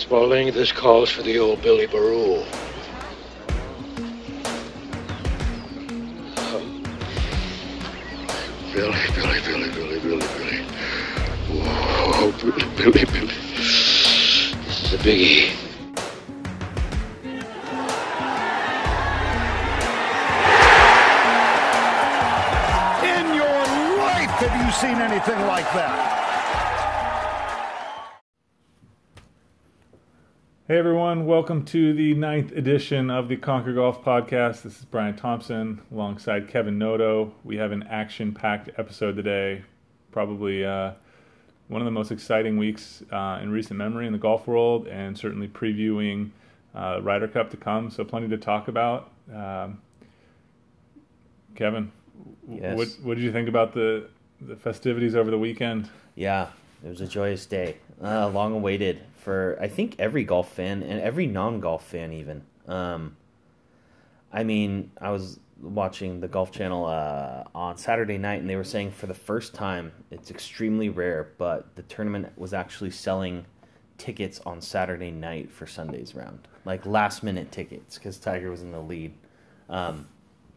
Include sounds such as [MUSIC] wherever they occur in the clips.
Spaulding, this calls for the old Billy Baroo. Um, Billy, Billy, Billy, Billy, Billy, Billy. Whoa, Billy, Billy, Billy. This is a biggie. In your life have you seen anything like that? Hey everyone, welcome to the ninth edition of the Conquer Golf Podcast. This is Brian Thompson alongside Kevin Noto. We have an action packed episode today. Probably uh, one of the most exciting weeks uh, in recent memory in the golf world, and certainly previewing uh, Ryder Cup to come. So, plenty to talk about. Um, Kevin, Yes. what, what did you think about the, the festivities over the weekend? Yeah, it was a joyous day, uh, long awaited for I think every golf fan and every non-golf fan even. Um, I mean, I was watching the Golf Channel uh, on Saturday night, and they were saying for the first time, it's extremely rare, but the tournament was actually selling tickets on Saturday night for Sunday's round, like last minute tickets, because Tiger was in the lead. Um,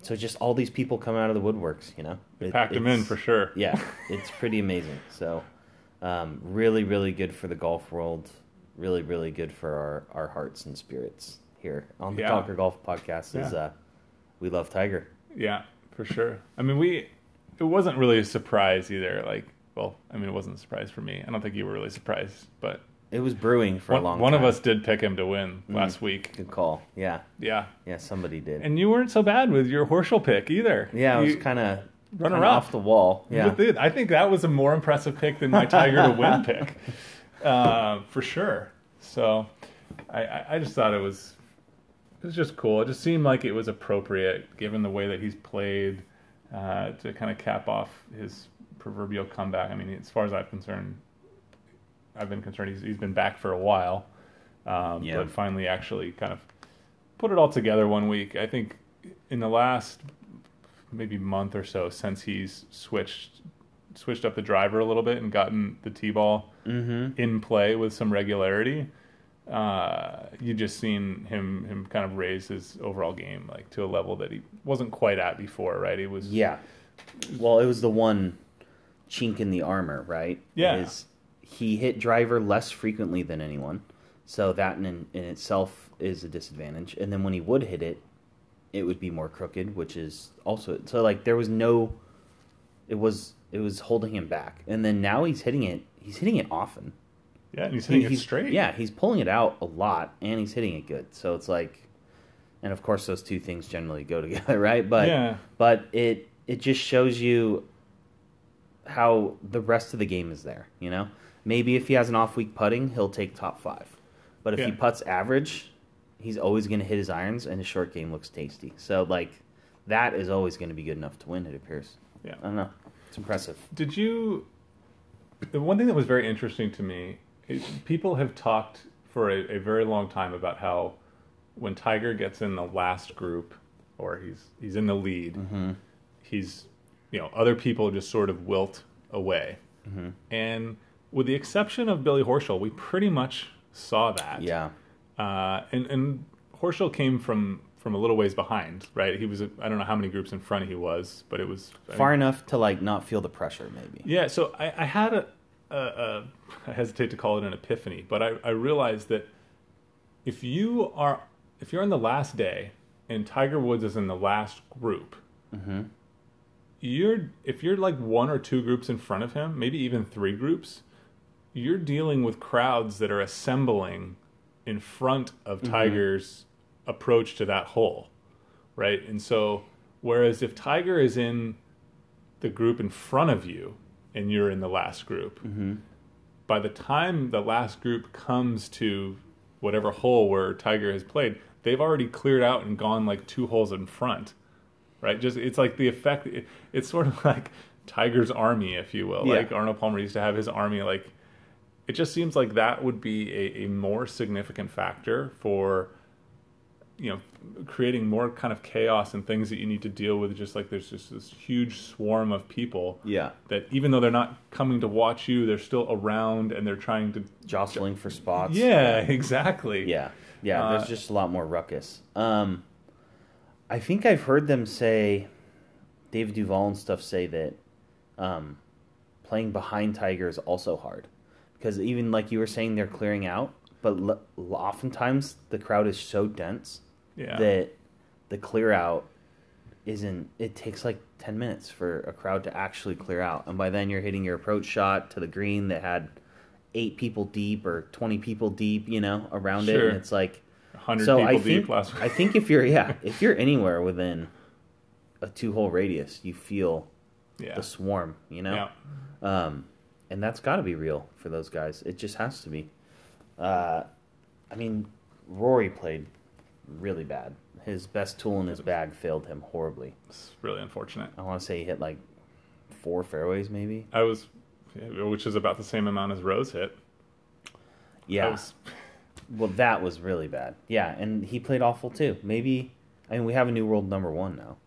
so just all these people come out of the woodworks, you know. It- Packed them in for sure. yeah, it's pretty amazing. So, um, really, really good for the golf world. Really, really good for our, our hearts and spirits here on the Yeah. Conquer Golf podcast. Is Yeah. uh, we love Tiger. Yeah, for sure. I mean, we it wasn't really a surprise either. Like, well, I mean, it wasn't a surprise for me. I don't think you were really surprised, but It was brewing for one, a long one time. Of us did pick him to win last week. Good call. Yeah, Yeah, yeah, somebody did. and you weren't so bad with your Horschel pick either. yeah, it was kind of runner up. off the wall. Yeah. I think that was a more impressive pick than my Tiger to win [LAUGHS] pick, uh, for sure. So, I, I, I just thought it was it was just cool. It just seemed like it was appropriate given the way that he's played uh, to kind of cap off his proverbial comeback. I mean, as far as I'm concerned, I've been concerned he's he's been back for a while, um, Yeah. but finally actually kind of put it all together one week. I think in the last maybe month or so since he's switched switched up the driver a little bit and gotten the tee ball Mm-hmm. in play with some regularity, uh, you just seen him him kind of raise his overall game like to a level that he wasn't quite at before, right? He was yeah. Well, it was the one chink in the armor, right? Yeah. Is he hit driver less frequently than anyone, so that in in itself is a disadvantage. And then when he would hit it, it would be more crooked, which is also so like there was no. It was it was holding him back, and then now he's hitting it. He's hitting it often. yeah, and he's hitting He- it he's- straight. Yeah, he's pulling it out a lot, and he's hitting it good. So it's like, and of course those two things generally go [LAUGHS] together, right? But Yeah. but it it just shows you how the rest of the game is there. You know, maybe if he has an off week putting, he'll take top five, but if he puts average, he's always going to hit his irons, and his short game looks tasty. So like, that is always going to be good enough to win. It appears. Yeah. I don't know. It's impressive. Did you? The one thing that was very interesting to me, is people have talked for a, a very long time about how when Tiger gets in the last group, or he's he's in the lead, mm-hmm. he's you know other people just sort of wilt away, mm-hmm. and with the exception of Billy Horschel, we pretty much saw that. Yeah. Uh, and and Horschel came from from a little ways behind, right? He was I don't know how many groups in front he was, but it was I Far enough to like not feel the pressure, maybe. yeah, so I, I had a, a, a, I hesitate to call it an epiphany, but I, I realized that if you are, if you're on the last day and Tiger Woods is in the last group, you're, if you're like one or two groups in front of him, maybe even three groups, you're dealing with crowds that are assembling in front of mm-hmm. Tiger's approach to that hole, right? And so, whereas if Tiger is in the group in front of you and you're in the last group, mm-hmm. by the time the last group comes to whatever hole where Tiger has played, they've already cleared out and gone like two holes in front, right? Just it's like the effect. It, it's sort of [LAUGHS] like Tiger's army, if you will. Yeah. Like Arnold Palmer used to have his army. Like it just seems like that would be a, a more significant factor for you know creating more kind of chaos and things that you need to deal with. Just like there's just this huge swarm of people Yeah. that even though they're not coming to watch you, they're still around and they're trying to. Jostling for spots. Yeah, [LAUGHS] exactly. Yeah, yeah. Uh, there's just a lot more ruckus. Um, I think I've heard them say, David Duval and stuff say that um, playing behind Tiger is also hard because even like you were saying, they're clearing out, but l- oftentimes the crowd is so dense Yeah. that the clear out isn't. It takes like ten minutes for a crowd to actually clear out, and by then you're hitting your approach shot to the green that had eight people deep or twenty people deep, you know, around it, and it's like. 100 So people I deep think last week. I think if you're yeah if you're anywhere within a two hole radius, you feel yeah. the swarm, you know, yeah. um, and that's got to be real for those guys. It just has to be. Uh, I mean, Rory played really bad. His best tool in his bag failed him horribly. It's really unfortunate. I want to say he hit like four fairways, maybe. I was, which is about the same amount as Rose hit. Yeah. was, [LAUGHS] Well, that was really bad. Yeah, and he played awful too. Maybe. I mean, we have a new world number one now.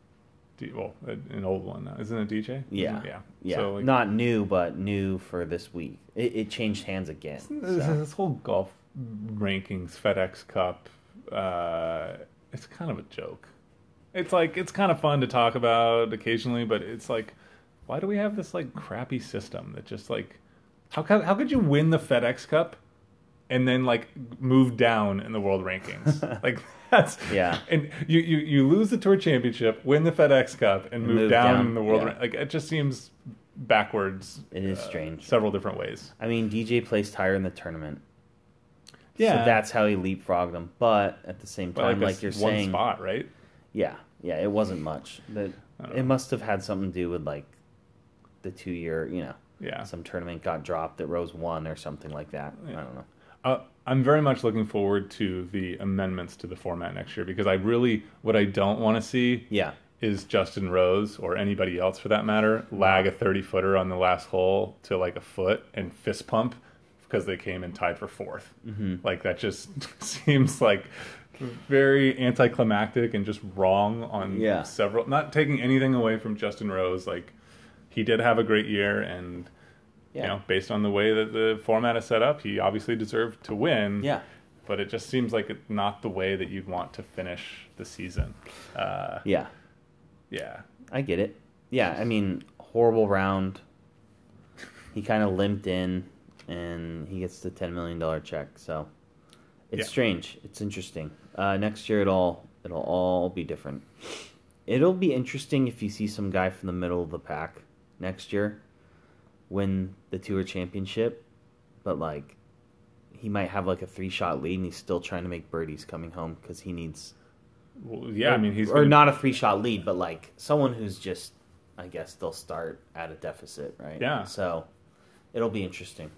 D- well, an old one now. Isn't it DJ? Yeah, Yeah. yeah. So, like, Not new, but new for this week. It, it changed hands again. This, so. this whole golf rankings, FedEx Cup, uh, it's kind of a joke. It's like it's kind of fun to talk about occasionally, but it's like, why do we have this like crappy system that just like, how how could you win the FedEx Cup and then like move down in the world rankings? [LAUGHS] like that's Yeah. and you, you you lose the tour championship, win the FedEx Cup, and move, move down, down, in the world. yeah. rank- Like it just seems backwards. It is uh, strange. several different ways. I mean, DJ placed higher in the tournament. Yeah. So that's how he leapfrogged him. But at the same time, a like you're one saying, spot, right? yeah, yeah, it wasn't much. That it must have had something to do with like the two year, you know, Yeah. some tournament got dropped that Rose won or something like that. I don't know. Uh, I'm very much looking forward to the amendments to the format next year because I really, what I don't want to see Yeah, is Justin Rose or anybody else for that matter lag a 30 footer on the last hole to like a foot and fist pump because they came and tied for 4th Mm-hmm. Like that just [LAUGHS] seems like very anticlimactic and just wrong on Yeah. several. Not taking anything away from Justin Rose, like he did have a great year and. Yeah, You know, based on the way that the format is set up, he obviously deserved to win. yeah. But it just seems like it's not the way that you'd want to finish the season. Uh, Yeah, yeah. I get it. Yeah, I mean, horrible round. He kind of limped in, and he gets the ten million dollar check. So it's Yeah. strange. It's interesting. Uh, next year, it'll it'll all be different. It'll be interesting if you see some guy from the middle of the pack next year win the tour championship, but like he might have like a three shot lead, and he's still trying to make birdies coming home because he needs Well, yeah, I mean, he's or gonna- not a three shot lead, but like someone who's just, I guess they'll start at a deficit, right? Yeah. So it'll be interesting.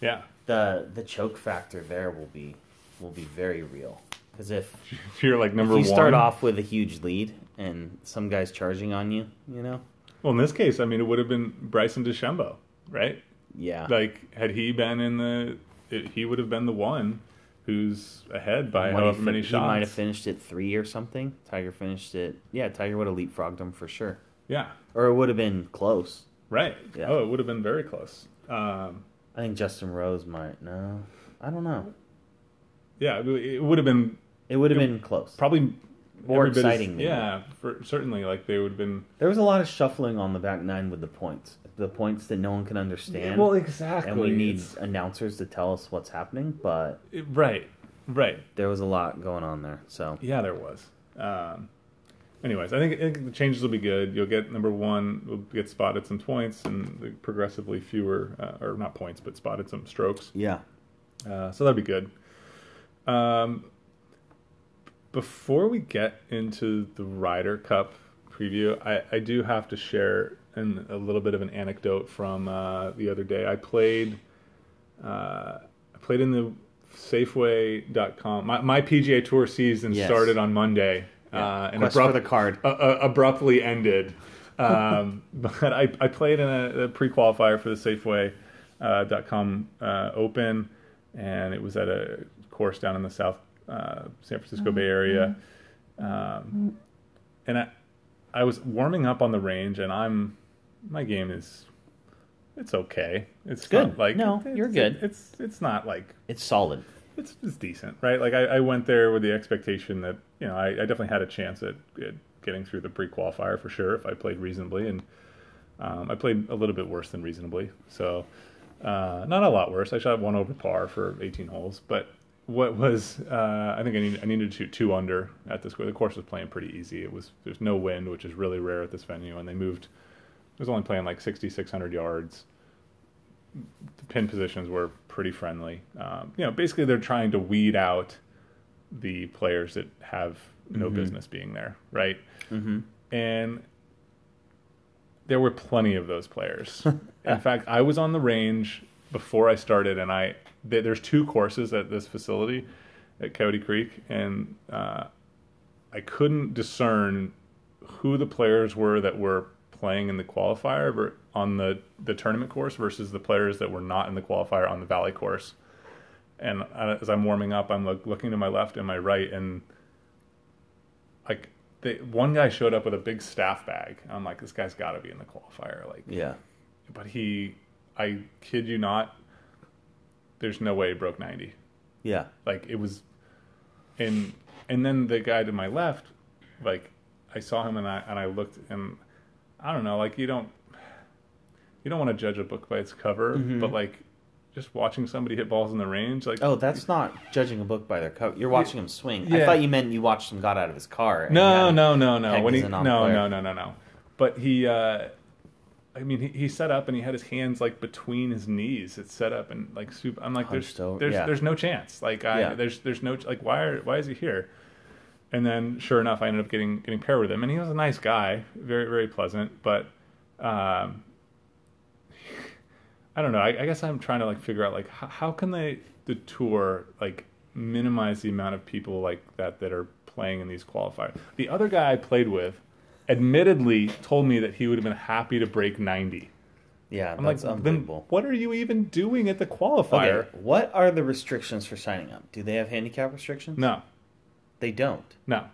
Yeah. the The choke factor there will be will be very real because if, If [LAUGHS] you're like number if you one. start off with a huge lead and some guy's charging on you, you know, Well, in this case, I mean, it would have been Bryson DeChambeau, right? yeah, Like, had he been in the. It, he would have been the one who's ahead by When however many he might have finished it three or something. Tiger finished it. Yeah, Tiger would have leapfrogged him for sure, Yeah. or it would have been close. Right. Yeah. Oh, it would have been very close. Um, I think Justin Rose might. No, I don't know. yeah, it would have been It would have been close. probably More every bit as- exciting than yeah, for certainly. Like they would have been. There was a lot of shuffling on the back nine with the points. The points that no one can understand. Well exactly. and we need announcers to tell us what's happening, but right, right. there was a lot going on there. So Yeah, there was. Um, anyways, I think, I think the changes will be good. You'll get number one, will get spotted some points and progressively fewer, uh, or not points, but spotted some strokes. yeah, Uh, so that'd be good. Um, before we get into the Ryder Cup preview, I, I do have to share an, a little bit of an anecdote from uh, the other day. I played, uh, I played in the Safeway.com. My, my PGA Tour season Yes. started on Monday, Yeah. uh, and Quest abrupt- for the card. uh, uh, abruptly ended. Um, [LAUGHS] but I, I played in a, a pre-qualifier for the Safeway uh, dot com uh, Open, and it was at a course down in the south uh, San Francisco Bay Area, um, and I I was warming up on the range, and I'm my game is it's okay. It's Good. like No, it's- you're good. It's it's not like It's solid. it's, it's decent, right? Like I, I went there with the expectation that you know I, I definitely had a chance at, at getting through the pre-qualifier for sure if I played reasonably, and um, I played a little bit worse than reasonably, so uh, not a lot worse. I shot one over par for 18 holes, but what was uh, I think I needed I needed to shoot two under at this. The course was playing pretty easy. It was there's no wind, which is really rare at this venue, and they moved. It was only playing like 6,600 yards the pin positions were pretty friendly. Um, you know, basically they're trying to weed out the players that have no business being there, right? Mm-hmm. And there were plenty of those players. [LAUGHS] In fact, I was on the range before I started, and I th- there's two courses at this facility at Coyote Creek, and uh, I couldn't discern who the players were that were playing in the qualifier ver- on the the tournament course versus the players that were not in the qualifier on the valley course. And uh, as I'm warming up, I'm like looking to my left and my right, and like they, one guy showed up with a big staff bag. I'm like, this guy's got to be in the qualifier. Like, Yeah. but he, I kid you not, there's no way he broke 90. Yeah. Like it was, and and then the guy to my left, like I saw him and I and I looked and I don't know, like you don't you don't want to judge a book by its cover, but like just watching somebody hit balls in the range, like Oh, that's not judging a book by their cover. You're watching him swing. I thought you meant you watched him got out of his car. no, no, no, no. When he a no, no, no, no, no. But he, uh I mean, he, he set up and he had his hands like between his knees. It's set up and like super. I'm like, there's Hunched there's yeah. there's no chance. Like I Yeah. there's there's no like why are why is he here? And then sure enough, I ended up getting getting paired with him, and he was a nice guy, very very pleasant. But um, [LAUGHS] I don't know. I, I guess I'm trying to like figure out like how, how can they the tour like minimize the amount of people like that that are playing in these qualifiers. The other guy I played with, admittedly, told me that he would have been happy to break 90. Yeah, I'm that's like, then unbelievable. what are you even doing at the qualifier? Okay, what are the restrictions for signing up? Do they have handicap restrictions? No, They don't. no.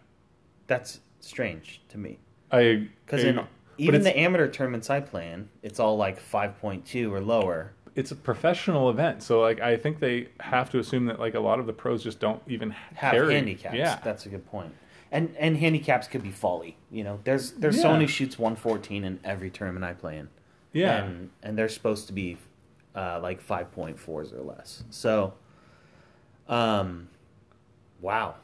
That's strange to me. I Because in even the amateur tournaments I play in, it's all like 5.2 or lower. it's a professional event, so like I think they have to assume that like a lot of the pros just don't even Have carry. handicaps. Yeah, That's a good point. And and handicaps could be folly. You know, there's there's Yeah. someone who shoots 114 in every tournament I play in. yeah. and and they're supposed to be uh, like 5.4s or less. So, um, wow.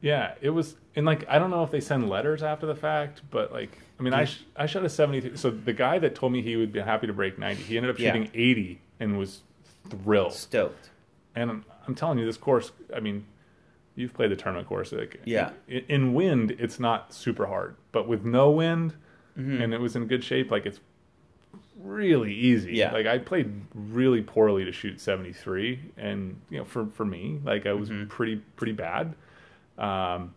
Yeah, it was, and like I don't know if they send letters after the fact, but like I mean, I sh- I shot a seventy. So the guy that told me he would be happy to break ninety, he ended up Yeah. shooting eighty and was thrilled. Stoked. And I'm, I'm telling you, this course. I mean, you've played the tournament course. Like, Yeah. in, in wind, it's not super hard, but with no wind, Mm-hmm. and it was in good shape, like it's really easy. Yeah. Like I played really poorly to shoot 73 and you know for for me, like I was Mm-hmm. pretty pretty bad. Um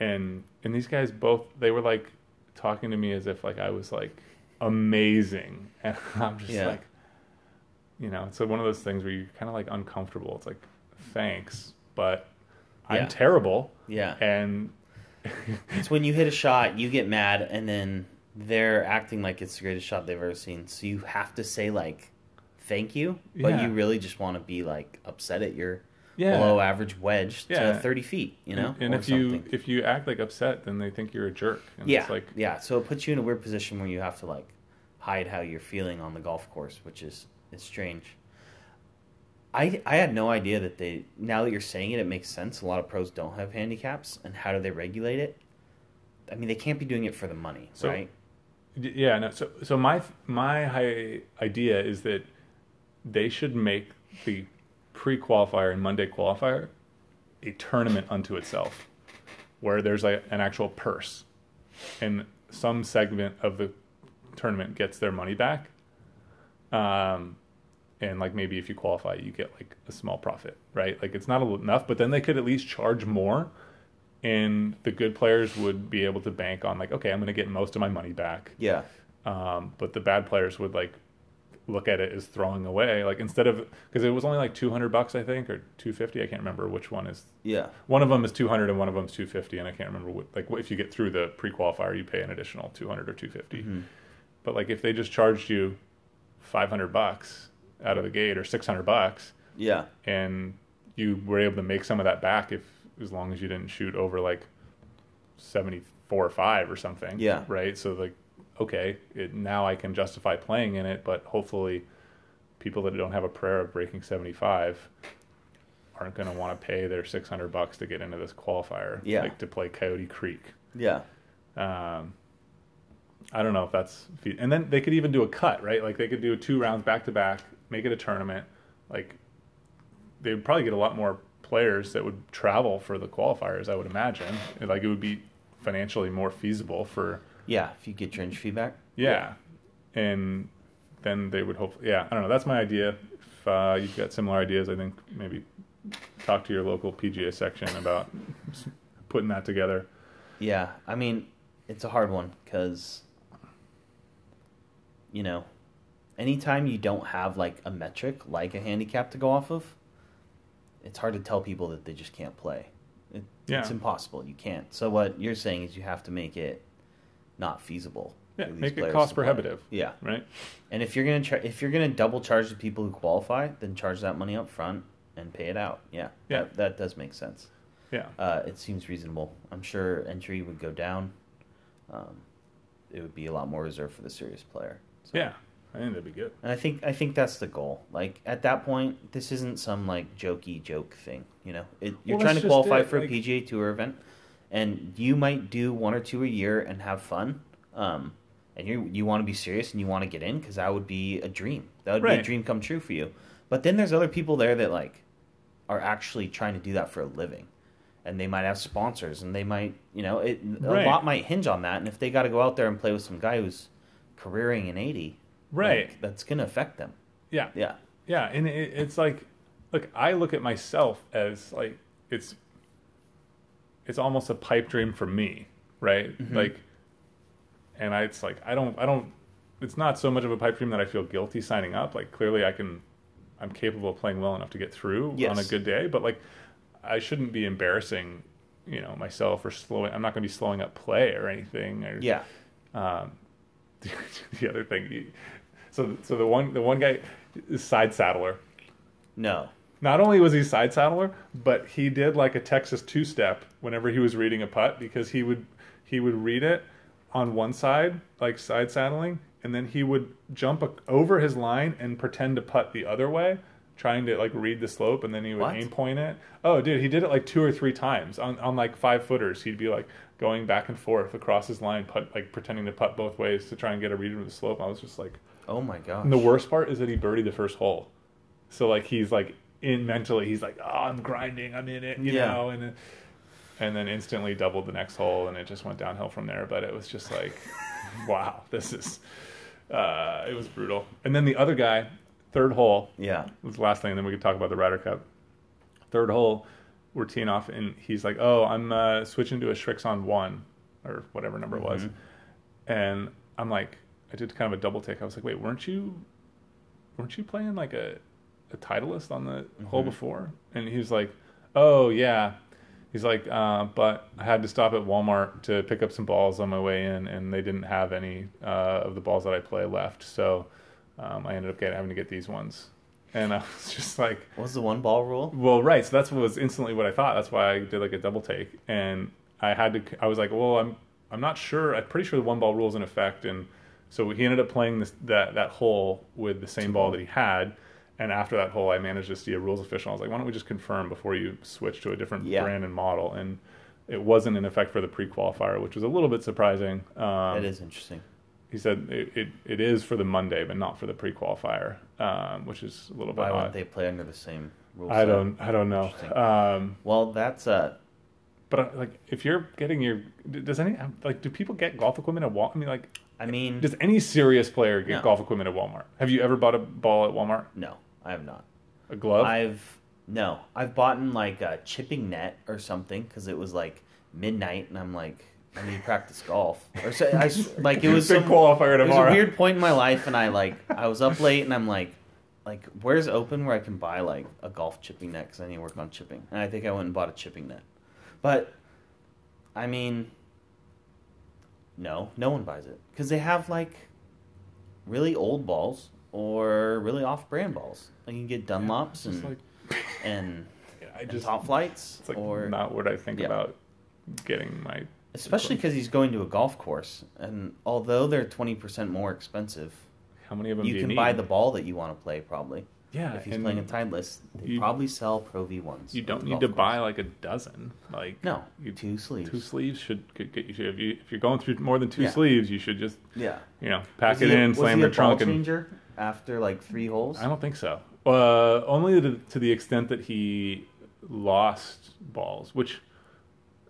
and and these guys both they were like talking to me as if like I was like amazing. [LAUGHS] And I'm just Yeah. like you know, it's one of those things where you're kind of like uncomfortable. It's like thanks, but Yeah. I'm terrible Yeah. and [LAUGHS] It's when you hit a shot, you get mad, and then they're acting like it's the greatest shot they've ever seen. So you have to say like, "Thank you," but Yeah. you really just want to be like upset at your Yeah. below average wedge Yeah. to 30 feet. You know, and or if you if you act like upset, then they think you're a jerk. And yeah, it's like yeah. So it puts you in a weird position where you have to like hide how you're feeling on the golf course, which is is strange. I I had no idea that they. Now that you're saying it, it makes sense. A lot of pros don't have handicaps, and how do they regulate it? I mean, they can't be doing it for the money, So- right? Yeah, no. So, so my my high idea is that they should make the pre-qualifier and Monday qualifier a tournament unto itself, where there's like an actual purse, and some segment of the tournament gets their money back. Um, and like maybe if you qualify, you get like a small profit, right? Like it's not enough, but then they could at least charge more and the good players would be able to bank on like okay i'm going to get most of my money back Yeah, um, but the bad players would like look at it as throwing away. Like instead of because it was only like two hundred bucks, I think, or two fifty. I can't remember which one is. Yeah. One of them is two hundred and one of them is two fifty, and I can't remember what. Like if you get through the pre qualifier, you pay an additional two hundred or two But like if they just charged you five hundred bucks out of the gate or six hundred bucks, Yeah. and you were able to make some of that back if as long as you didn't shoot over like 74 or 5 or something Yeah. right so like okay it, now i can justify playing in it but hopefully people that don't have a prayer of breaking 75 aren't going to want to pay their 600 bucks to get into this qualifier Yeah. like to play coyote creek Yeah. um, I don't know if that's and then they could even do a cut, right? Like they could do two rounds back to back, make it a tournament. Like they would probably get a lot more players that would travel for the qualifiers. I would imagine, like it would be financially more feasible for Yeah. If you get your entry feedback. yeah, and then they would hope. Yeah, I don't know. That's my idea. If uh, you've got similar ideas, I think maybe talk to your local PGA section about [LAUGHS] putting that together. Yeah, I mean, it's a hard one because, you know, anytime you don't have like a metric, like a handicap to go off of, it's hard to tell people that they just can't play. It, Yeah. It's impossible. You can't. So what you're saying is you have to make it not feasible. Yeah, make it cost prohibitive. Yeah, Right. and if you're gonna try, if you're gonna double charge the people who qualify, then charge that money up front and pay it out. Yeah, Yeah. that, that does make sense Yeah. uh, it seems reasonable. I'm sure entry would go down. Um, it would be a lot more reserved for the serious player. So- Yeah, I think that'd be good. and I think I think that's the goal. Like at that point, this isn't some like jokey joke thing. You know, it, you're Well, trying to qualify it, for like- a PGA Tour event, and you might do one or two a year and have fun. Um, and you you want to be serious and you want to get in because that would be a dream. That would be a dream come true for you. But then there's other people there that like are actually trying to do that for a living. And they might have sponsors, and they might, you know, it, a lot might hinge on that. And if they got to go out there and play with some guy who's careering in eighty, Right. like, that's gonna affect them. Yeah. Yeah, Yeah, and it, it's like, look, I look at myself as like it's, it's almost a pipe dream for me, right? Like, and I, it's like I don't, I don't. It's not so much of a pipe dream that I feel guilty signing up. Like clearly, I can, I'm capable of playing well enough to get through on a good day. But like, I shouldn't be embarrassing, you know, myself or slowing. I'm not going to be slowing up play or anything. Or, yeah, um, [LAUGHS] the other thing, so so the one the one guy is side saddler. no, Not only was he side saddler, but he did like a Texas two step whenever he was reading a putt because he would he would read it on one side like side saddling, and then he would jump a, over his line and pretend to putt the other way, trying to like read the slope, and then he would What? aim point it. Oh, dude, he did it like two or three times on on like five footers. He'd be like going back and forth across his line, putt like pretending to putt both ways to try and get a read of the slope. I was just like. Oh my gosh, And the worst part is that he birdied the first hole. So like he's like in mentally, he's like, oh, I'm grinding, I'm in it, you Yeah. know, and then- and then instantly doubled the next hole, and it just went downhill from there. But it was just like, [LAUGHS] wow, this is, uh, it was brutal. And then the other guy, third hole, yeah, was the last thing, and then we could talk about the Ryder Cup. Third hole, we're teeing off, and he's like, "Oh, I'm uh, switching to a Srixon one, or whatever number it was," and I'm like, I did kind of a double take. I was like, "Wait, weren't you, weren't you playing like a, a Titleist on the hole before?" And he was like, "Oh yeah." He's like, uh, but I had to stop at Walmart to pick up some balls on my way in, and they didn't have any uh, of the balls that I play left, so um, I ended up getting, having to get these ones. And I [LAUGHS] was just like, what was the one ball rule? well, right. So that's what was instantly what I thought. That's why I did like a double take, and I had to. I was like, well, I'm I'm not sure. I'm pretty sure the one ball rule is in effect, and so he ended up playing this that that hole with the same ball that he had. And after that hole, I managed to see a rules official. I was like, why don't we just confirm before you switch to a different Yeah. brand and model? And it wasn't in effect for the pre-qualifier, which was a little bit surprising. Um, That is interesting. he said it, it, it is for the Monday, but not for the pre-qualifier, um, which is a little bit Why odd. wouldn't they play under the same rules? I don't I don't know. Um, Well, that's uh, but uh, like, if you're getting your, does any like, do people get golf equipment at Walmart? I mean, like, I mean, does any serious player get No. golf equipment at Walmart? Have you ever bought a ball at Walmart? no, I have not. A glove? I've no, I've bought in like a chipping net or something because it was like midnight, and I'm like, I need to practice golf. Or so, I [LAUGHS] like it was Big some, qualifier it was a weird point in my life, and I like I was up late, and I'm like, like where's open where I can buy like a golf chipping net because I need to work on chipping, and I think I went and bought a chipping net, but I mean, no, no one buys it because they have like really old balls or really off-brand balls. Like you can get Dunlops It's and like [LAUGHS] and, I and just Top Flites it's like or not what I think Yeah. about getting my especially because he's going to a golf course, and although they're twenty percent more expensive, how many of them you do you can need? buy the ball that you want to play probably. Yeah, if he's playing a Titleist, they you- probably sell Pro V ones. You don't need to course. buy like a dozen. Like No, you, two sleeves. two sleeves should get you. If, you. if you're going through more than two Yeah. sleeves, you should just Yeah, you know pack Was it a- in, slam your trunk, ball and changer after like three holes. I don't think so. Uh, only to, to the extent that he lost balls, which,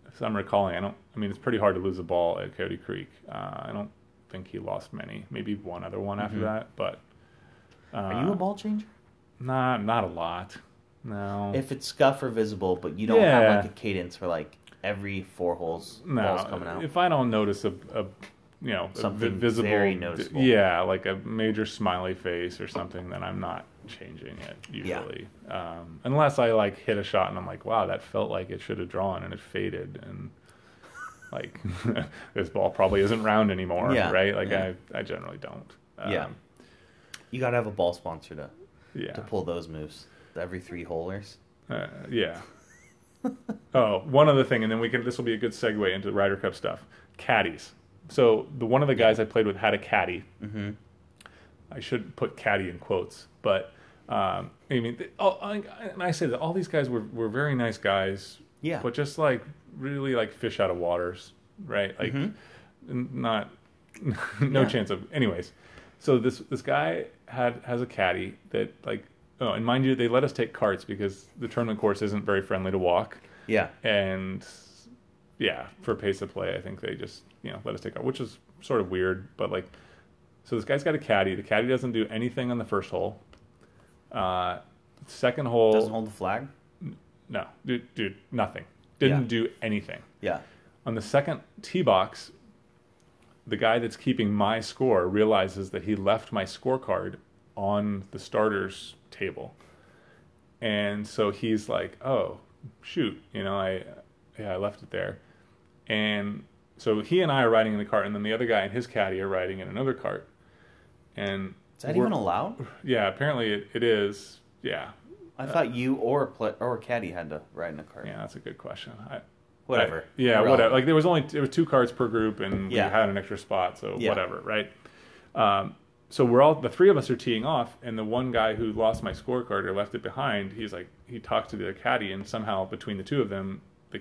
if I'm recalling, I don't. I mean, it's pretty hard to lose a ball at Coyote Creek. Uh, I don't think he lost many. Maybe one other one after Mhm. that, but. Uh, Are you a ball changer? Not not a lot. No. If it's scuff or visible, but you don't Yeah. have like a cadence for like every four holes, balls coming out. If I don't notice a, a you know a Something visible, very noticeable. yeah, like a major smiley face or something, then I'm not changing it usually. Um, unless I like hit a shot and I'm like, wow, that felt like it should have drawn and it faded and. Like [LAUGHS] this ball probably isn't round anymore, Yeah, right? Like yeah. I, I generally don't. Yeah. Um, You gotta have a ball sponsor to yeah. to pull those moves. Every three holers. Uh, yeah. [LAUGHS] oh, one other thing, and then we can. This will be a good segue into the Ryder Cup stuff. Caddies. So the one of the guys I played with had a caddy. Mm-hmm. I should put caddy in quotes, but um, I mean, they, oh, I, and I say that all these guys were were very nice guys. Yeah. But just like really like fish out of waters, right? Like Mhm. n- not [LAUGHS] no Yeah. chance of. Anyways, so this this guy had has a caddy that like. Oh, and mind you, they let us take carts because the tournament course isn't very friendly to walk Yeah. and yeah, for pace of play, I think they just you know let us take our, which is sort of weird, but like, so this guy's got a caddy. The caddy doesn't do anything on the first hole. Uh, second hole, Doesn't hold the flag. no, dude, dude, nothing. Didn't Yeah. do anything Yeah. on the second tee box. The guy that's keeping my score realizes that he left my scorecard on the starters table, and so he's like, "Oh, shoot, you know, I yeah, I left it there," and so he and I are riding in the cart, and then the other guy and his caddy are riding in another cart, and Is that even allowed? yeah, apparently it, it is. Yeah, I thought you or a or caddy had to ride in a cart. yeah, that's a good question. I, Whatever. I- yeah, whatever. Like there was only there was two cards per group, and Yeah. we had an extra spot, so Yeah. whatever, right? Um, so we're all the three of us are teeing off, and the one guy who lost my scorecard or left it behind, he's like he talked to the caddy, and somehow between the two of them, they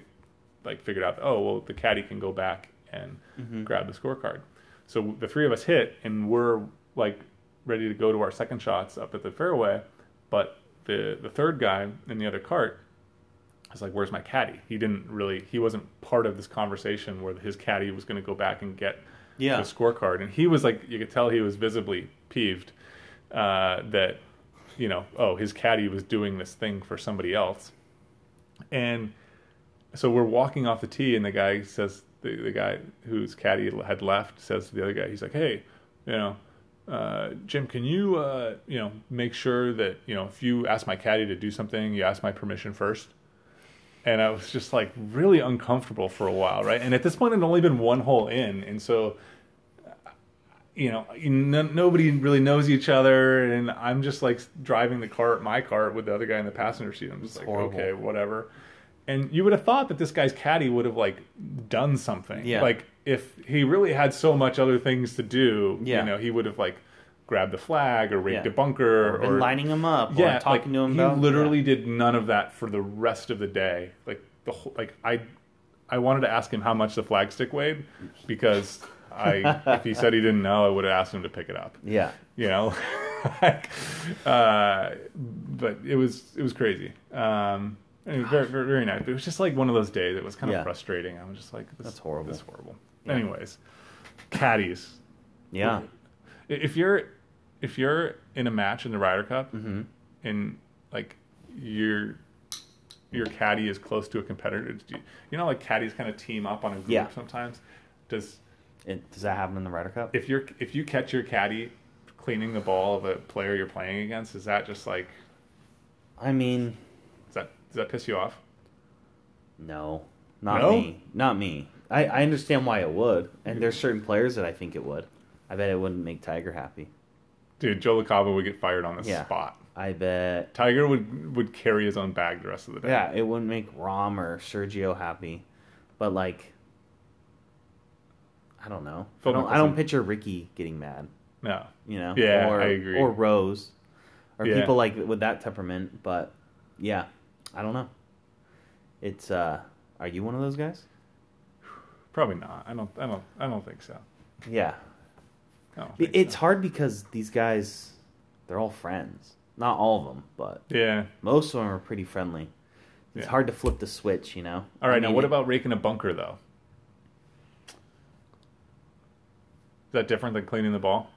like figured out, oh well, the caddy can go back and Mm-hmm. grab the scorecard. So the three of us hit, and we're like ready to go to our second shots up at the fairway, but the the third guy in the other cart I was like, "Where's my caddy?" He didn't really. He wasn't part of this conversation where his caddy was going to go back and get Yeah. the scorecard, and he was like, you could tell he was visibly peeved uh, that you know, oh, his caddy was doing this thing for somebody else, and so we're walking off the tee, and the guy says, the, the guy whose caddy had left says to the other guy, he's like, "Hey, you know." Uh, Jim, can you, uh, you know, make sure that you know if you ask my caddy to do something, you ask my permission first and I was just like really uncomfortable for a while, right? And at this point, it had only been one hole in, and so you know, no, nobody really knows each other, and I'm just like driving the cart, my cart, with the other guy in the passenger seat. I'm just like, horrible. okay, whatever. And you would have thought that this guy's caddy would have like done something, Yeah. like if he really had so much other things to do, Yeah. you know, he would have like grabbed the flag or rigged Yeah. a bunker Or been lining them up. yeah, Or talking like, to him he literally did none of that for the rest of the day. Like the whole, like I, I wanted to ask him how much the flag stick weighed because I, [LAUGHS] if he said he didn't know, I would have asked him to pick it up. Yeah. You know, [LAUGHS] like, uh, but it was it was crazy. Um, and it was very, very very nice. But it was just like one of those days. It was kind of Yeah. frustrating. I was just like, this, That's horrible. This horrible. Yeah. Anyways, caddies. Yeah. If you're if you're in a match in the Ryder Cup Mhm. and like you're your caddy is close to a competitor. Do You, you know, like caddies kind of team up on a group Yeah. sometimes. Does It, does that happen in the Ryder Cup? if you're if you catch your caddy cleaning the ball of a player you're playing against, is that just like I mean, does that does that piss you off? no, not No? me, not me. I, I understand why it would, and there's certain players that I think it would. I bet it wouldn't make Tiger happy. Dude, Joe LaCava would get fired on the Yeah. spot. I bet. Tiger would would carry his own bag the rest of the day. Yeah, it wouldn't make Rahm or Sergio happy, but like, I don't know. Phil I don't, I don't picture Rickie getting mad. No. You know? Yeah, or, I agree. Or Rose, or Yeah. people like with that temperament. But yeah, I don't know. It's. uh Are you one of those guys? Probably not. I don't I don't I don't think so. Yeah. It's so. hard because these guys, they're all friends. Not all of them, but Yeah. most of them are pretty friendly. It's Yeah. hard to flip the switch, you know. All right, I now what it- about raking a bunker though? Is that different than cleaning the ball?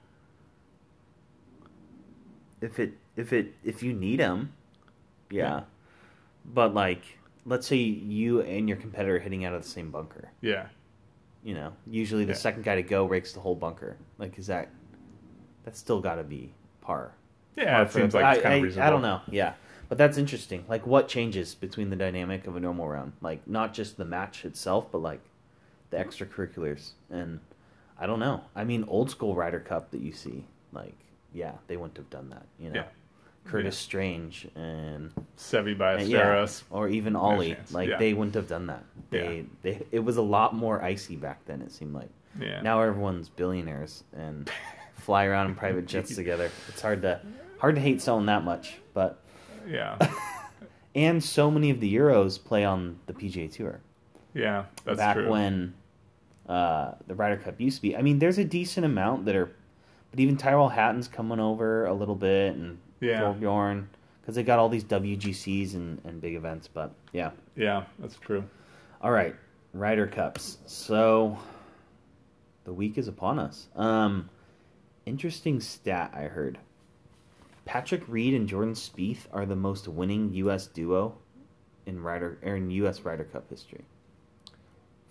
if it if it if you need them? Yeah. Yeah. But like, let's say you and your competitor are hitting out of the same bunker. Yeah. You know, usually the Yeah. second guy to go rakes the whole bunker. Like, is that that's still got to be par? Yeah, it for- seems like I, it's kind I, of reasonable. I don't know. Yeah, but that's interesting. Like, what changes between the dynamic of a normal round? Like, not just the match itself, but like the extracurriculars. And I don't know. I mean, old school Ryder Cup that you see, like, yeah, they wouldn't have done that. You know, Yeah. Curtis Yeah. Strange and Seve and yeah, Ballesteros. or even Ollie, like Yeah. they wouldn't have done that. They, they, it was a lot more icy back then. It seemed like. Yeah. Now everyone's billionaires and fly around in private jets [LAUGHS] together. It's hard to hard to hate someone that much, but Yeah. [LAUGHS] and so many of the Euros play on the PGA Tour. Yeah, that's back true. when uh, the Ryder Cup used to be. I mean, there's a decent amount that are, but even Tyrrell Hatton's coming over a little bit, and Yeah. Thorbjorn because they got all these WGCs and, and big events. But yeah, Yeah, that's true. all right, Ryder Cups. So the week is upon us. Um, interesting stat I heard. Patrick Reed and Jordan Spieth are the most winning U.S. duo in Ryder or in U.S. Ryder Cup history.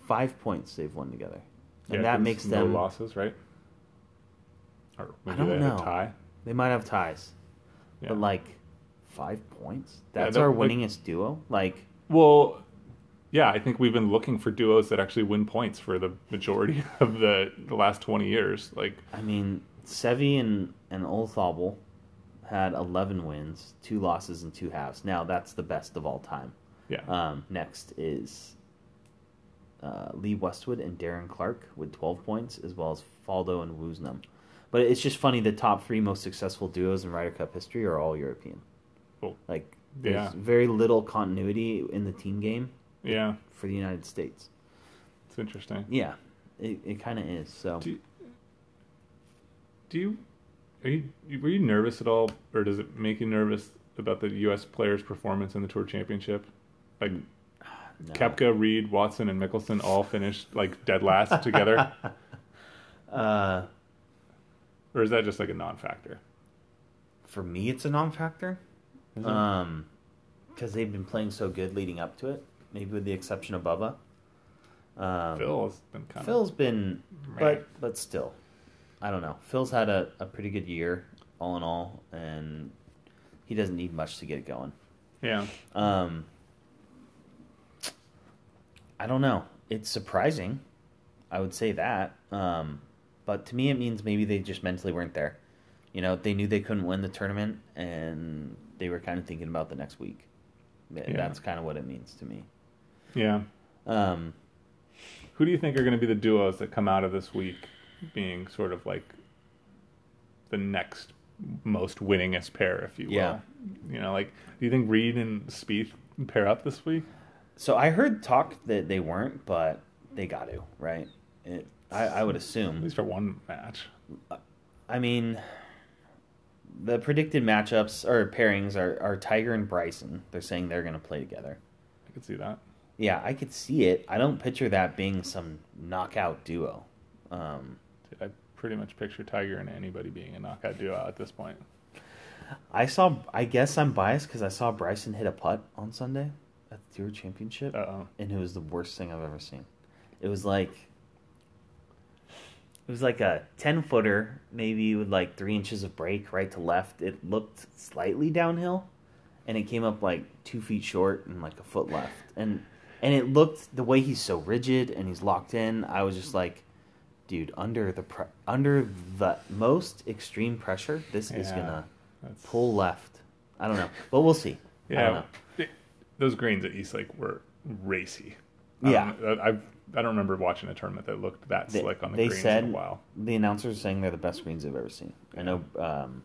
Five points they've won together, and Yeah, that makes no them. losses, right? Or maybe don't they had a know. tie. They might have ties, Yeah. but like five points. Yeah, That's that- our like- winningest duo. Like Well, yeah, I think we've been looking for duos that actually win points for the majority [LAUGHS] of the, the last 20 years. Like, I mean, Seve and and Olazábal had 11 wins, two losses, and two halves. Now that's the best of all time. yeah. Um, next is uh, Lee Westwood and Darren Clarke with 12 points, as well as Faldo and Woosnam. But it's just funny the top three most successful duos in Ryder Cup history are all European. Well, Like, there's Yeah. very little continuity in the team game yeah, for the United States. it's interesting. Yeah, it, it kind of is. So Do, do you, are you, were you nervous at all, or does it make you nervous about the U.S. players' performance in the Tour Championship? Like, [SIGHS] no. Koepka, Reed, Watson, and Mickelson all finished like dead last together, [LAUGHS] Uh, or is that just like a non-factor? for me, it's a non-factor. Um, because they've been playing so good leading up to it. Maybe with the exception of Bubba. Um, Phil has been kind of. Phil's been, Meh. but but still, I don't know. Phil's had a, a pretty good year, all in all, and he doesn't need much to get it going. yeah. Um, I don't know. It's surprising. I would say that. Um, but to me, it means maybe they just mentally weren't there. You know, they knew they couldn't win the tournament, and they were kind of thinking about the next week. Yeah. That's kind of what it means to me. Yeah. Um, Who do you think are going to be the duos that come out of this week being sort of like the next most winningest pair, if you will? Yeah. You know, like, do you think Reed and Spieth pair up this week? so I heard talk that they weren't, but they got to right. It, I, I would assume. At least for one match. I mean, the predicted matchups or pairings are, are Tiger and Bryson. They're saying they're going to play together. I could see that. Yeah, I could see it. I don't picture that being some knockout duo. Um, I pretty much picture Tiger and anybody being a knockout duo at this point. I saw. I guess I'm biased because I saw Bryson hit a putt on Sunday. at the Tour Championship, Uh-oh. and it was the worst thing I've ever seen. It was like it was like a ten footer, maybe with like three inches of break right to left. It looked slightly downhill, and it came up like two feet short and like a foot left, and and it looked the way he's so rigid and he's locked in. I was just like, dude, under the pre- under the most extreme pressure, this is gonna that's- pull left. I don't know, but we'll see. I don't Yeah, those greens at East Lake were racy. Yeah. I don't, I've I don't remember watching a tournament that looked that They, slick on the they greens said in a while. the announcers are saying they're the best greens they've ever seen. I know. Um,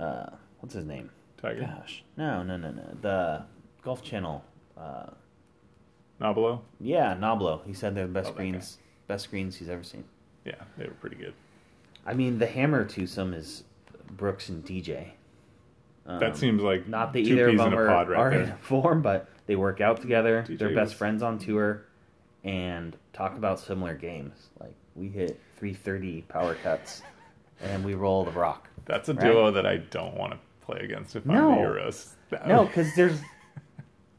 uh, what's his name? Tiger Gosh, no, no, no, no. The Golf Channel. Uh, Nobilo, yeah, Noblo. He said they're the best Oh, greens, best greens he's ever seen. yeah, they were pretty good. I mean, the hammer twosome is Brooks and DJ. Um, that seems like not that two either of them a are, pod right are in [LAUGHS] form, but they work out together. DJ They're best was- friends on mm-hmm. tour, and talk about similar games. Like we hit 330 power cuts, and we roll the rock. That's a right? duo that I don't want to play against if No. I'm the Euros. No, because there's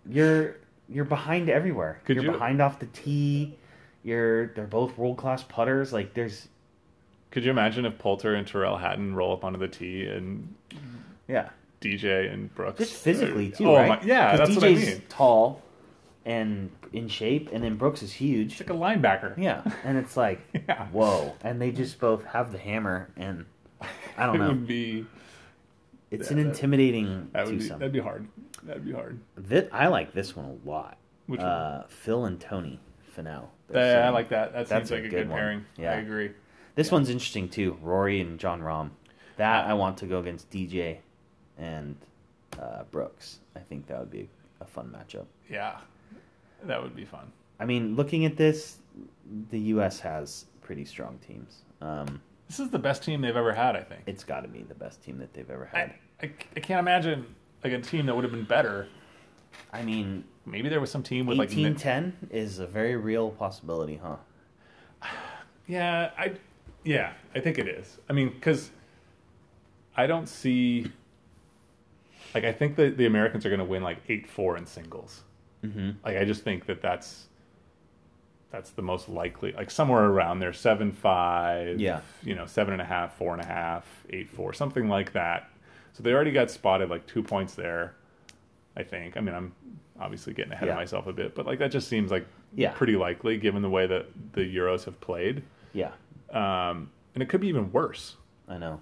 you're you're behind everywhere. Could you're you- behind off the tee. You're they're both world class putters. Like there's could you imagine if Poulter and Tyrrell Hatton roll up onto the tee and yeah, DJ and Brooks just physically too, Oh right? my, yeah, that's what I mean. tall and in shape, and then Brooks is huge. It's like a linebacker. Yeah, and it's like [LAUGHS] Yeah. whoa, and they just both have the hammer, and I don't [LAUGHS] it know. would be It's yeah, an intimidating that would be that'd be hard. That'd be hard. Thi- I like this one a lot. Which one? uh, Phil and Tony Finau. Yeah, I like that. That seems like a good good, pairing. Yeah. I agree. This one's interesting too. Rory and Jon Rahm. That I want to go against DJ and uh, Brooks. I think that would be a fun matchup. Yeah, that would be fun. I mean, looking at this, the U.S. has pretty strong teams. Um, This is the best team they've ever had. I think. it's got to be the best team that they've ever had. I, I, I can't imagine like a team that would have been better. I mean, Maybe there was some team with like eighteen mid- ten is a very real possibility, huh? [SIGHS] Yeah, I yeah, I think it is. I mean, because I don't see like I think that the Americans are going to win like eight four in singles. Mm-hmm. Like I just think that that's that's the most likely. Like somewhere around there, seven five. Yeah. you know, seven and a half, four and a half, eight four, something like that. So they already got spotted like two points there. I think. I mean, I'm obviously getting ahead Yeah. of myself a bit, but like that just seems like Yeah. pretty likely given the way that the Euros have played Yeah, um, and it could be even worse. I know.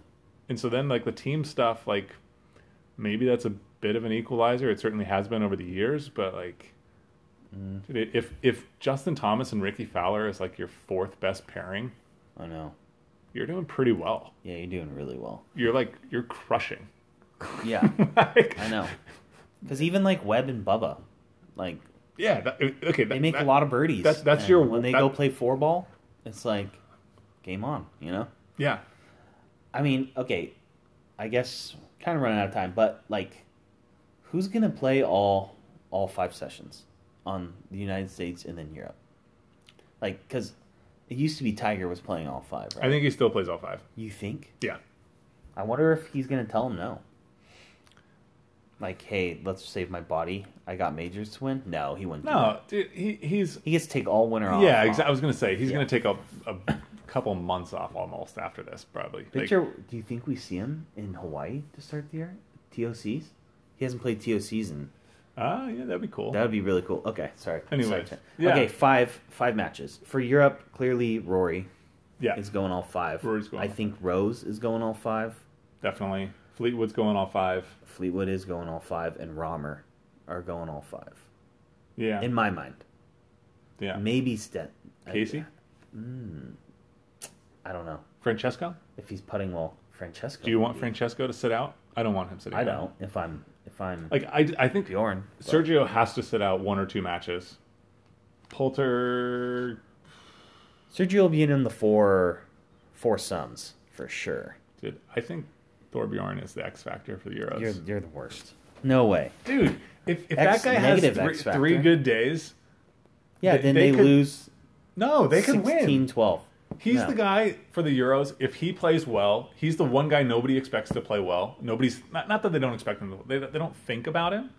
And so then, like the team stuff, like maybe that's a bit of an equalizer. It certainly has been over the years, but like, Mm. dude, if if Justin Thomas and Rickie Fowler is like your fourth best pairing, I know. you're doing pretty well. Yeah, you're doing really well. You're like you're crushing. Yeah, [LAUGHS] Like, I know. Because even like Webb and Bubba, like yeah. That, okay. they that- make a lot of birdies. that's- that's your- when they that- go play four ball, it's like game on. You know. Yeah. I mean, okay, I guess kind of running out of time, but like, who's gonna play all all five sessions on the United States and then Europe? Like, because it used to be Tiger was playing all five, right? I think he still plays all five. you think? Yeah. I wonder if he's gonna tell him no. Like, hey, let's save my body. I got majors to win. No, he wouldn't. No, dude. He he's he gets to take all winter off. yeah. Exactly. I was gonna say he's Yeah. gonna take a, a couple months off almost after this probably. Like, Picture, do you think we see him in Hawaii to start the year? TOCs? He hasn't played TOCs in Ah, yeah, that'd be cool. That would be really cool. Okay, sorry. Anyways, Sorry. yeah. Okay, five five matches for Europe. Clearly, Rory yeah, is going all five. Rory's going I think Rose is going all five. definitely. Fleetwood's going all five. Fleetwood is going all five, and Romer are going all five. Yeah, In my mind, yeah. maybe Stent. Casey, I don't know Francesco. if he's putting well. Francesco. Do you want maybe. Francesco to sit out? I don't want him sitting. Out. I out. don't. If I'm if I'm Like I, I think Bjorn, but- Sergio has to sit out one or two matches. Poulter, Sergio will be in the four foursomes for sure. dude. I think Thorbjorn is the X factor for the Euros. You're you're the worst. No way. Dude, if, if X- that guy has three, three good days, Yeah, They- then they they, could lose no, they could 16, win. 12. He's No. the guy for the Euros. If he plays well, he's the one guy nobody expects to play well. Nobody's not, not that they don't expect him. To, they they don't think about him.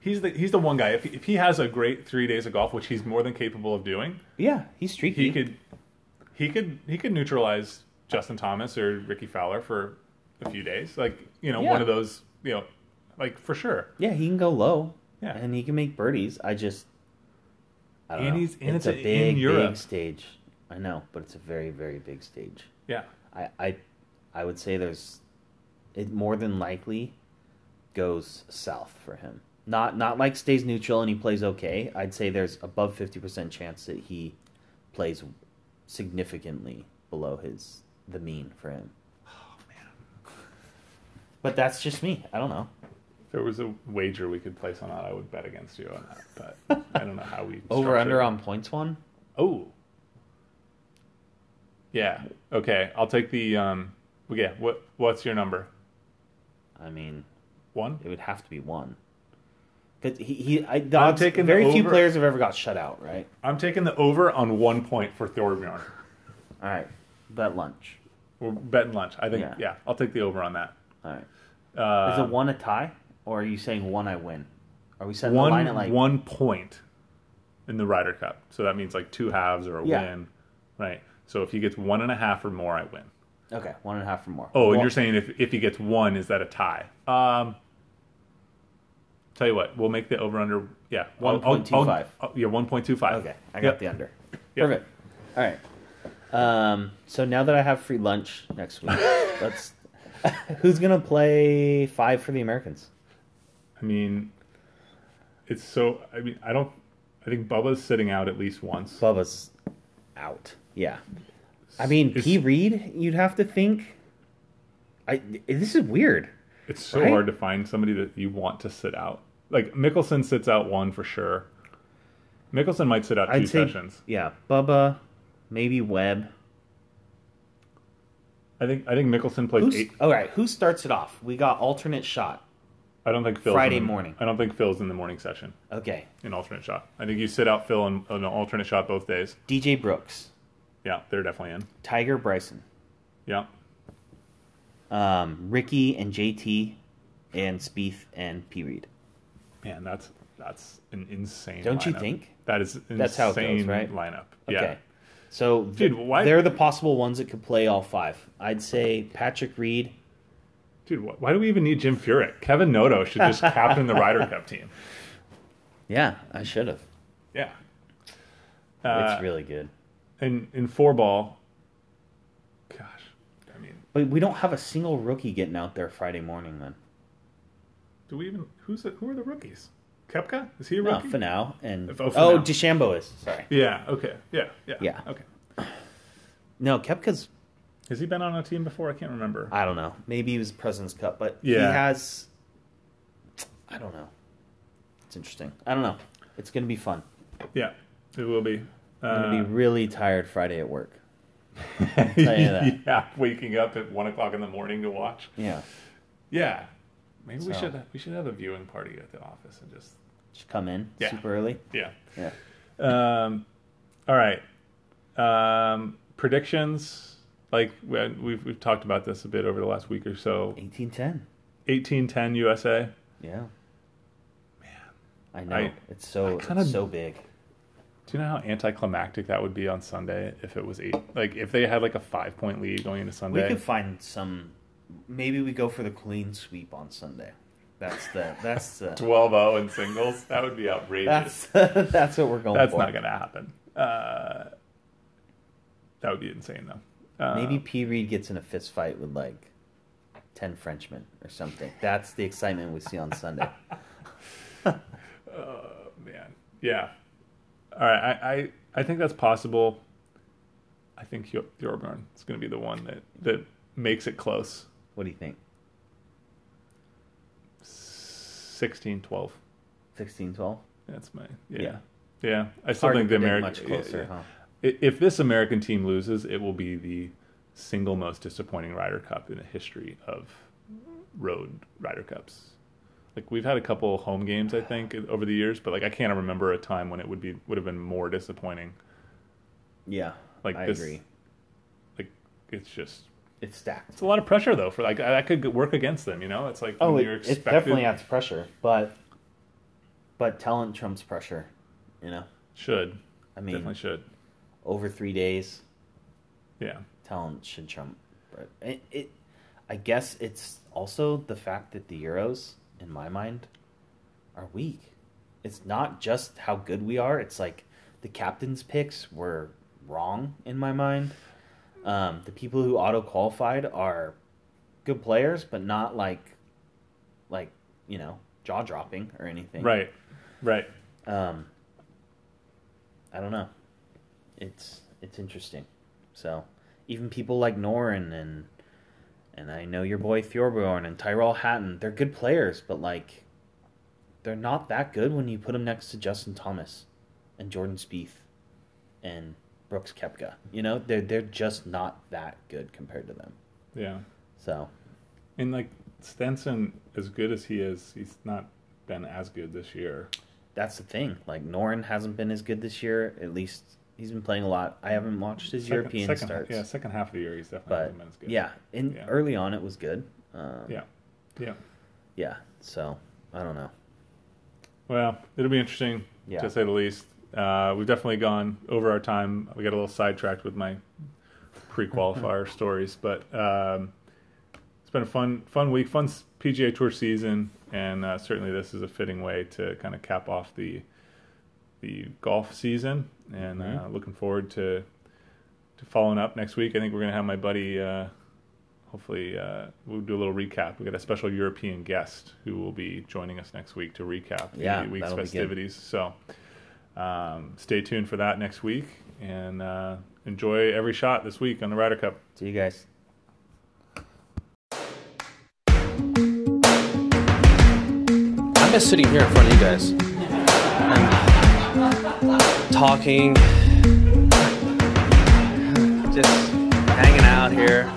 he's the he's the one guy. If he, if he has a great three days of golf, which he's more than capable of doing, Yeah, he's streaky. he could he could he could neutralize Justin Thomas or Rickie Fowler for a few days. Like you know, Yeah. one of those. You know, like for sure. Yeah, he can go low. Yeah. and he can make birdies. I just, I don't And know. he's- and it's, it's a big, big stage. I know, but it's a very, very big stage. Yeah. I, I, I would say there's, it more than likely goes south for him. Not, not like stays neutral and he plays okay. I'd say there's above fifty percent chance that he plays significantly below his the mean for him. Oh man. But that's just me. I don't know. If there was a wager we could place on that, I would bet against you on that. But [LAUGHS] I don't know how we Over under it. on points one. Oh. Yeah. Okay. I'll take the um. Yeah. What What's your number? I mean, One. it would have to be one. Because he, he I, the I'm taking the very few players have ever got shut out, right? I'm taking the over on one point for Thorbjorn. All right, bet lunch. We're betting lunch. I think. Yeah. Yeah. I'll take the over on that. All right. Uh, Is it one a tie, or are you saying one I win? Are we setting the line one at like one point in the Ryder Cup. So that means like two halves or a Yeah. win, right? So if he gets one and a half or more, I win. okay one and a half or more? Oh, and Well, you're saying if if he gets one, is that a tie? Um, tell you what, we'll make the over under. Yeah, I'll- I'll- 1.25. Yeah, one point two five. okay, I got Yep. the under. Yep. Perfect. All right. Um, so now that I have free lunch next week, [LAUGHS] let's. [LAUGHS] Who's gonna play five for the Americans? I mean, it's so. I mean, I don't. I think Bubba's sitting out at least once. Bubba's out. Yeah. I mean, It's- P. Reed, you'd have to think. I this is weird. It's so Right? hard to find somebody that you want to sit out. Like Mickelson sits out one for sure. Mickelson might sit out 2 I'd say, sessions. yeah, Bubba, maybe Webb. I think I think Mickelson plays Who's, eight. all right, who starts it off? We got alternate shot. I don't think Phil's Friday in the, morning. I don't think Phil's in the morning session Okay, in alternate shot. I think you sit out Phil in, in an alternate shot both days. DJ Brooks, Yeah, they're definitely in. Tiger Bryson, Yeah, um, Rickie and JT, and Spieth and P. Reed. man, that's that's an insane. Don't you think? That is insane That's how it goes, right? lineup. Okay. Yeah, So Dude, why- they're the possible ones that could play all five. I'd say Patrick Reed. dude, wh- why do we even need Jim Furyk? Kevin Noto should just [LAUGHS] captain the Ryder Cup team. Yeah, I should have. Yeah, uh, it's really good. In in four ball. Gosh, I mean, But we don't have a single rookie getting out there Friday morning, then. do we even who's the, who are the rookies? Koepka is he a rookie? No, rookie? Finau and Oh, oh. DeChambeau is sorry. Yeah. Okay. Yeah. Yeah. Yeah. Okay. No, Koepka's Has he been on a team before? I can't remember. I don't know. Maybe he was President's Cup, but he has. I don't know. It's interesting. I don't know. It's gonna be fun. Yeah, it will be. I'm gonna Uh, be really tired Friday at work. [LAUGHS] tell you that. yeah, waking up at one o'clock in the morning to watch. Yeah, Yeah, maybe we So- should we should have a viewing party at the office and just just come in Yeah. super early. yeah. Yeah. Um, all right. Um, predictions. Like we- we've we've talked about this a bit over the last week or so. Eighteen ten. Eighteen ten USA. Yeah. Man, I know I- it's so I kinda- it's so big. Do you know how anticlimactic that would be on Sunday if it was eight? Like if they had like a five point lead going into Sunday. We could find some. Maybe we go for the clean sweep on Sunday. That's the that's the [LAUGHS] 12-0 in singles. That would be outrageous. that's [LAUGHS] that's what we're going for. That's for. not going to happen. Uh, that would be insane, though. Uh, Maybe P. Reed gets in a fist fight with like ten Frenchmen or something. That's the excitement we see on Sunday. [LAUGHS] Oh man. Yeah. All right. I, I, I think that's possible. I think Thorbjorn is going to be the one that, that makes it close. What do you think? 16 12. 16, 12? That's my. Yeah. Yeah. Yeah. I still Hard think the American. much closer, yeah. huh? If this American team loses, it will be the single most disappointing Ryder Cup in the history of road Ryder Cups. Like we've had a couple home games, I think, over the years, but like I can't remember a time when it would be would have been more disappointing. Yeah, Like I this- agree. Like it's just It's stacked. it's a lot of pressure though for like that could work against them. You know, it's like Oh, it, you're it expected. definitely adds pressure, but But talent trumps pressure, you know. Should I mean, definitely should. over three days, Yeah. talent should trump. It, it, I guess it's also the fact that the Euros, in my mind, are weak. It's not just how good we are. It's like the captain's picks were wrong in my mind. Um, the people who auto qualified are good players, but not like, like you know, jaw dropping or anything. Right. Right. Um, I don't know. It's it's interesting. So even people like Noren and and I know your boy Thorbjorn and Tyrrell Hatton, they're good players, but like they're not that good when you put them next to Justin Thomas and Jordan Spieth and Brooks Koepka. You know, they're they're just not that good compared to them. Yeah. So And like Stenson, as good as he is, he's not been as good this year. that's the thing. Like Noren hasn't been as good this year. At least he's been playing a lot. I haven't watched his Second- European second, starts. Yeah, second half of the year, he's definitely but been as good. yeah, in Yeah. early on it was good. Um, Yeah. Yeah. yeah. So I don't know. Well, it'll be interesting Yeah. to say the least. Uh, we've definitely gone over our time. We got a little sidetracked with my pre-qualifier [LAUGHS] stories, but um, it's been a fun, fun week, fun PGA Tour season, and uh, certainly this is a fitting way to kind of cap off the the golf season. And uh, Mhm. looking forward to to following up next week. I think we're gonna have my buddy. Uh, hopefully, uh, we'll do a little recap. We got a special European guest who will be joining us next week to recap the week's that'll be good. festivities. So um, stay tuned for that next week and uh, enjoy every shot this week on the Ryder Cup. See you guys. I'm just sitting here in front of you guys and talking, just hanging out here.